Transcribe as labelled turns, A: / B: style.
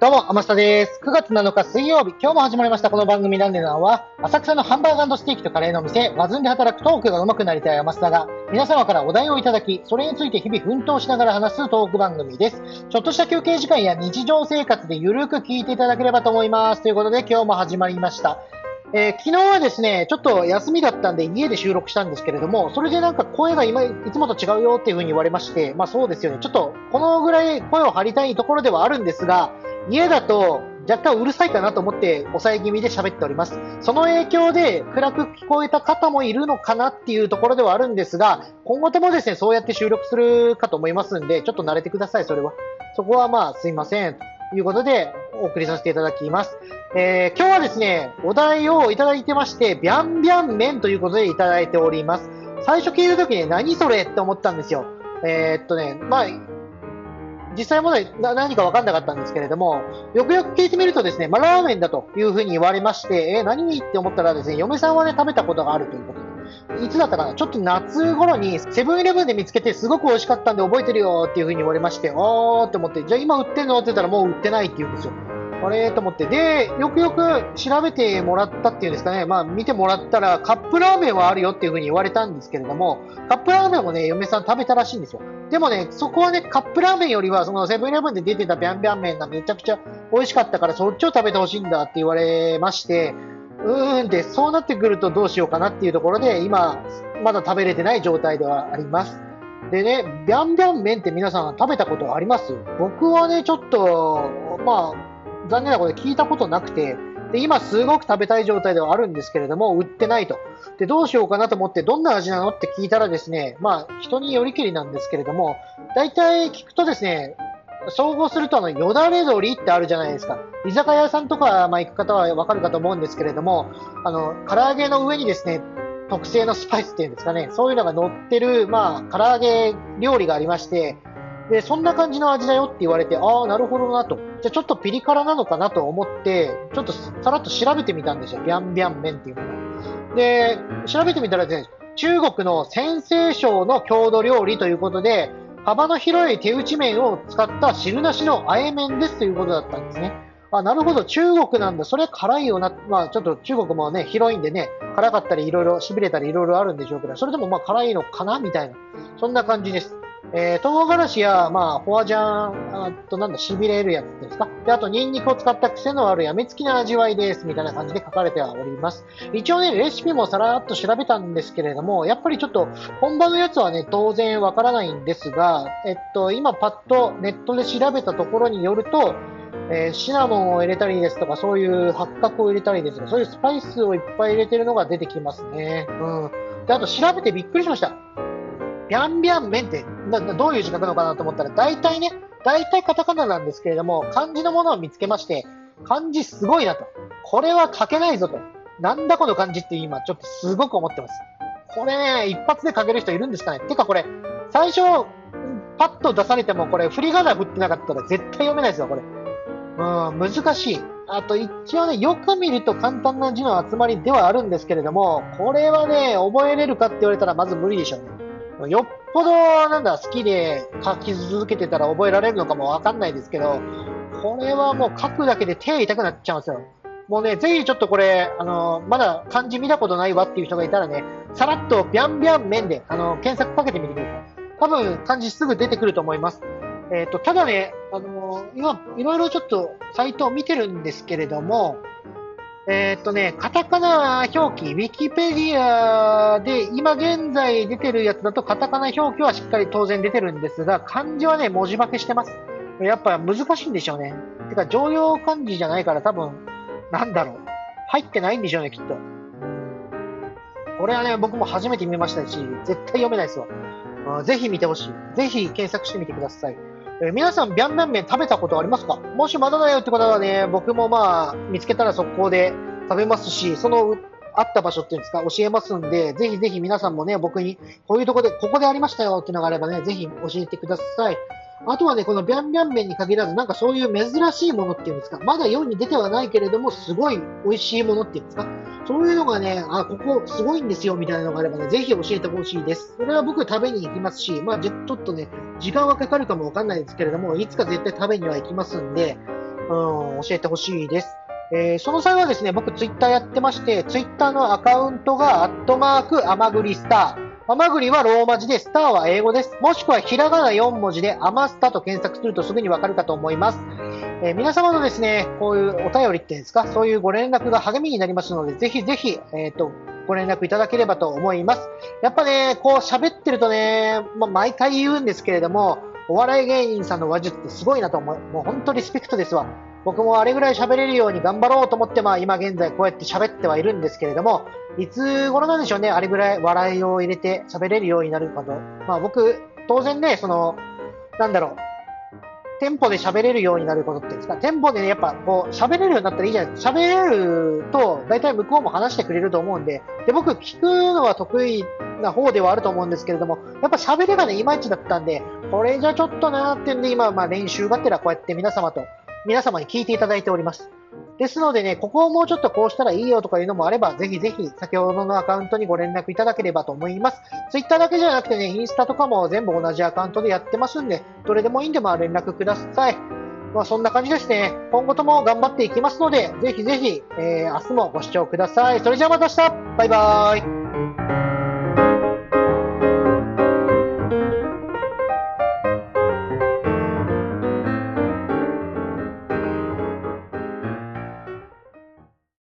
A: どうも、天下です。9月7日水曜日、今日も始まりましたこの番組なんでなは、浅草のハンバーガーステーキとカレーのお店、ワズンで働くトークが上手くなりたい山下が、皆様からお題をいただき、それについて日々奮闘しながら話すトーク番組です。ちょっとした休憩時間や日常生活でゆるく聞いていただければと思います。ということで今日も始まりました。えー、昨日はですね、ちょっと休みだったんで家で収録したんですけれども、それでなんか声が今いつもと違うよっていう風に言われまして、まあそうですよね、ちょっとこのぐらい声を張りたいところではあるんですが、家だと若干うるさいかなと思って抑え気味で喋っております。その影響で暗く聞こえた方もいるのかなっていうところではあるんですが、今後ともですね、そうやって収録するかと思いますんで、ちょっと慣れてください、それは。そこはまあすいません。ということで、お送りさせていただきます。えー、今日はですね、お題をいただいてまして、ビャンビャン麺ということでいただいております。最初聞いた時に何それって思ったんですよ。えー、っとね、まあ、実際もね、何か分かんなかったんですけれども、よくよく聞いてみるとですね、まあ、ラーメンだというふうに言われまして、えー、何って思ったらですね、嫁さんはね、食べたことがあるということで。いつだったかなちょっと夏頃にセブンイレブンで見つけてすごく美味しかったんで覚えてるよっていう風に言われまして、おーって思って、じゃあ今売ってんのって言ったらもう売ってないって言うんですよ。あれと思って。で、よくよく調べてもらったっていうんですかね。まあ見てもらったらカップラーメンはあるよっていうふうに言われたんですけれども、カップラーメンもね、嫁さん食べたらしいんですよ。でもね、そこはね、カップラーメンよりは、そのセブンイレブンで出てたビャンビャン麺がめちゃくちゃ美味しかったから、そっちを食べてほしいんだって言われまして、うーんで、そうなってくるとどうしようかなっていうところで、今、まだ食べれてない状態ではあります。でね、ビャンビャン麺って皆さん食べたことあります？僕はね、ちょっと、まあ、残念なことで聞いたことなくて、で、今すごく食べたい状態ではあるんですけれども、売ってないと。で、どうしようかなと思って、どんな味なのって聞いたらですね、まあ、人によりきりなんですけれども、大体聞くとですね、総合するとあの、よだれ鶏ってあるじゃないですか。居酒屋さんとか、まあ、行く方はわかるかと思うんですけれども、あの、唐揚げの上にですね、特製のスパイスっていうんですかね、そういうのが乗ってる、まあ、唐揚げ料理がありまして、で、そんな感じの味だよって言われて、ああ、なるほどなと。じゃあちょっとピリ辛なのかなと思って、ちょっとさらっと調べてみたんですよ。ビャンビャン麺っていうもの。で、調べてみたらですね、中国の先西省の郷土料理ということで、幅の広い手打ち麺を使った汁なしの和え麺ですということだったんですね。あ、なるほど、中国なんだ。それ辛いよな。まあ、ちょっと中国もね、広いんでね、辛かったり、いろいろ、痺れたり、いろいろあるんでしょうけど、それでもまあ辛いのかなみたいな。そんな感じです。えー、唐辛子や、まあ、フォアジャン、あとなんだ、痺れるやつですか？で、あと、ニンニクを使った癖のあるやみつきな味わいです。みたいな感じで書かれてはおります。一応ね、レシピもさらっと調べたんですけれども、やっぱりちょっと、本場のやつはね、当然わからないんですが、えっと、今パッとネットで調べたところによると、えー、シナモンを入れたりですとか、そういう八角を入れたりですとか、そういうスパイスをいっぱい入れてるのが出てきますね。うん。で、あと調べてびっくりしました。ビャンビャン麺ってどういう字書くのかなと思ったら、大体ね、大体カタカナなんですけれども、漢字のものを見つけまして、漢字すごいなと。これは書けないぞと。なんだこの漢字って今ちょっとすごく思ってます。これ、一発で書ける人いるんですかねてかこれ、最初、パッと出されてもこれ、振り仮名振ってなかったら絶対読めないですよ、これ。うん、難しい。あと一応ね、よく見ると簡単な字の集まりではあるんですけれども、これはね、覚えれるかって言われたらまず無理でしょうね。よっぽど、なんだ、好きで書き続けてたら覚えられるのかもわかんないですけど、これはもう書くだけで手痛くなっちゃうんですよ。もうね、ぜひちょっとこれ、あの、まだ漢字見たことないわっていう人がいたらね、さらっとビャンビャン面で、あの、検索かけてみてください。多分漢字すぐ出てくると思います。えっ、ー、と、ただね、あの、今、いろいろちょっとサイトを見てるんですけれども、えー、っとね、カタカナ表記、ウィキペディアで今現在出てるやつだとカタカナ表記はしっかり当然出てるんですが、漢字はね、文字化けしてます。やっぱ難しいんでしょうね。てか、常用漢字じゃないから多分、なんだろう。入ってないんでしょうね、きっと。これはね、僕も初めて見ましたし、絶対読めないですわ。ぜひ見てほしい。ぜひ検索してみてください。え、皆さん、ビャンビャン麺食べたことありますか？もしまだだよって方はね、僕もまあ、見つけたら速攻で食べますし、その、あった場所っていうんですか、教えますんで、ぜひぜひ皆さんもね、僕に、こういうとこで、ここでありましたよっていうのがあればね、ぜひ教えてください。あとはね、このビャンビャン麺に限らず、なんかそういう珍しいものっていうんですか、まだ世に出てはないけれども、すごい美味しいものっていうんですか、そういうのがね、あ、ここすごいんですよみたいなのがあればね、ぜひ教えてほしいです。それは僕食べに行きますし、まあちょっとね、時間はかかるかもわかんないですけれども、いつか絶対食べには行きますんで、うん、教えてほしいです。えーその際はですね、僕ツイッターやってまして、ツイッターのアカウントが、アットマーク、アマグリスター。アマグリはローマ字で、スターは英語です。もしくはひらがな4文字で、アマスタと検索するとすぐにわかるかと思います。えー皆様のですね、こういうお便りっていうんですか、そういうご連絡が励みになりますので、ぜひぜひ、えっ、と、ご連絡いただければと思います。やっぱね、こう喋ってるとね、まあ、毎回言うんですけれども、お笑い芸人さんの話術ってすごいなと思う。もう本当リスペクトですわ。僕もあれぐらい喋れるように頑張ろうと思って、まあ今現在こうやって喋ってはいるんですけれども、いつ頃なんでしょうね、あれぐらい笑いを入れて喋れるようになるかと。まあ僕、当然ね、その、なんだろう、テンポで喋れるようになることっていうんですか、テンポでね、やっぱこう、喋れるようになったらいいじゃないですか。喋れると、大体向こうも話してくれると思うんで、で、僕聞くのは得意な方ではあると思うんですけれども、やっぱ喋りがね、いまいちだったんで、これじゃちょっとなーってんで、今、まあ練習がてらこうやって皆様と、皆様に聞いていただいております。ですのでね、ここをもうちょっとこうしたらいいよとかいうのもあれば、ぜひぜひ先ほどのアカウントにご連絡いただければと思います。ツイッターだけじゃなくてね、インスタとかも全部同じアカウントでやってますんで、どれでもいいんでまあ連絡ください。まあそんな感じですね。今後とも頑張っていきますので、ぜひぜひ、えー明日もご視聴ください。それじゃあまた明日バイバーイ